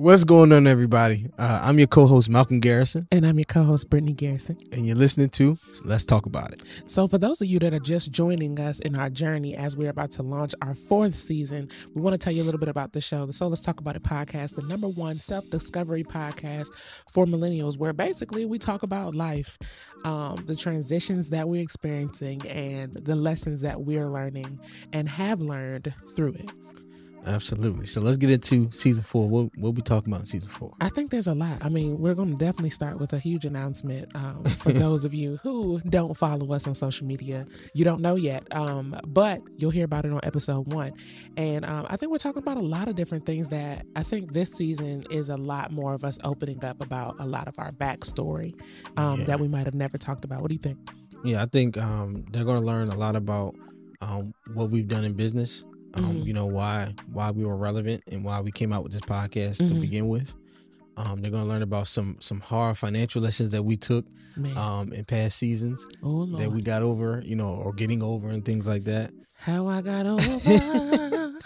What's going on, everybody? Uh, I'm your co-host Malcolm Garrison, And I'm your co host, Brittany Garrison. and you're listening to Let's Talk About It. So, for those of you that are just joining us in our journey as we're about to launch our fourth season, we want to tell you a little bit about the show. The So Let's Talk About It podcast, the number one self discovery podcast for millennials, where basically we talk about life, um, the transitions that we're experiencing, and the lessons that we're learning and have learned through it. Absolutely. So let's get into season four. What what we talking about in season four? I think there's a lot. I mean, we're going to definitely start with a huge announcement um, for those of you who don't follow us on social media. You don't know yet, um, but you'll hear about it on episode one. And um, I think we're talking about a lot of different things that I think this season is a lot more of us opening up about a lot of our backstory um, Yeah. that we might have never talked about. What do you think? Yeah, I think um, they're going to learn a lot about um, what we've done in business. Um, Mhm. You know why why we were relevant and why we came out with this podcast to Mhm. begin with. Um, they're going to learn about some some hard financial lessons that we took um, in past seasons oh that we got over, you know, or getting over and things like that. how I got over.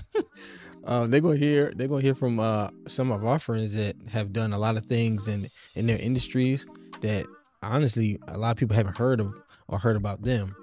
Um, they're gonna hear they're gonna hear from uh, some of our friends that have done a lot of things in in their industries that honestly a lot of people haven't heard of or heard about them,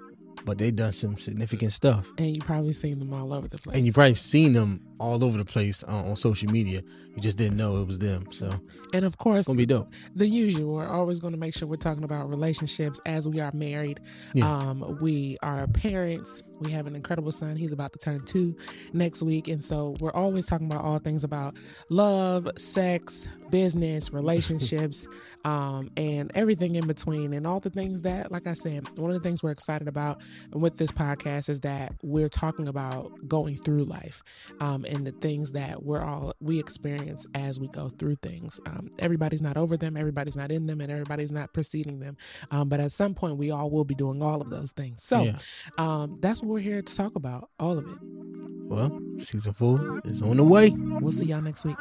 but they've done some significant stuff. and you probably seen them all over the place. And you probably seen them all over the place on, on social media. You just didn't know it was them. So and of course, it's gonna be dope. the usual. We're always going to make sure we're talking about relationships as we are married. Yeah. Um, we are parents. We have an incredible son. He's about to turn two next week. And so we're always talking about all things about love, sex, business, relationships, um, and everything in between. And all the things that, like I said, one of the things we're excited about with this podcast is that we're talking about going through life um, and the things that we're all, we experience as we go through things. Um, everybody's not over them, everybody's not in them, and everybody's not preceding them. Um, but at some point, we all will be doing all of those things. So, yeah. um, that's what we're here to talk about, all of it. Well, season four is on the way. We'll see y'all next week.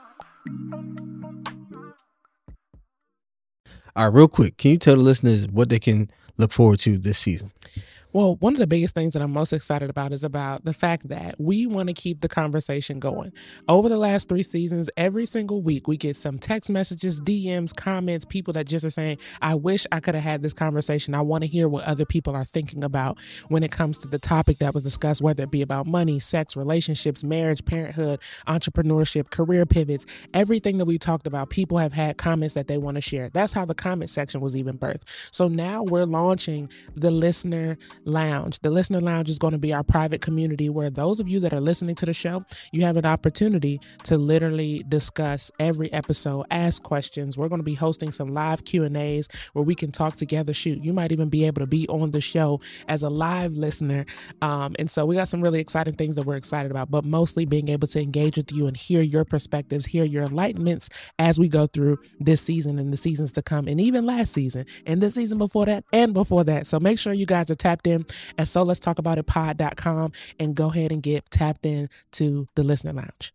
All right, real quick, can you tell the listeners what they can look forward to this season? Well, one of the biggest things that I'm most excited about is about the fact that we want to keep the conversation going. Over the last three seasons, every single week, we get some text messages, DMs, comments, people that just are saying, I wish I could have had this conversation. I want to hear what other people are thinking about when it comes to the topic that was discussed, whether it be about money, sex, relationships, marriage, parenthood, entrepreneurship, career pivots, everything that we talked about. People have had comments that they want to share. That's how the comment section was even birthed. So now we're launching the listener lounge. The listener lounge is going to be our private community where those of you that are listening to the show, you have an opportunity to literally discuss every episode, ask questions. We're going to be hosting some live Q&As where we can talk together. Shoot, you might even be able to be on the show as a live listener. Um, and so we got some really exciting things that we're excited about, but mostly being able to engage with you and hear your perspectives, hear your enlightenments as we go through this season and the seasons to come, and even last season and the season before that and before that. So make sure you guys are tapped in at so let's talk about it pod.com and go ahead and get tapped in to the listener lounge.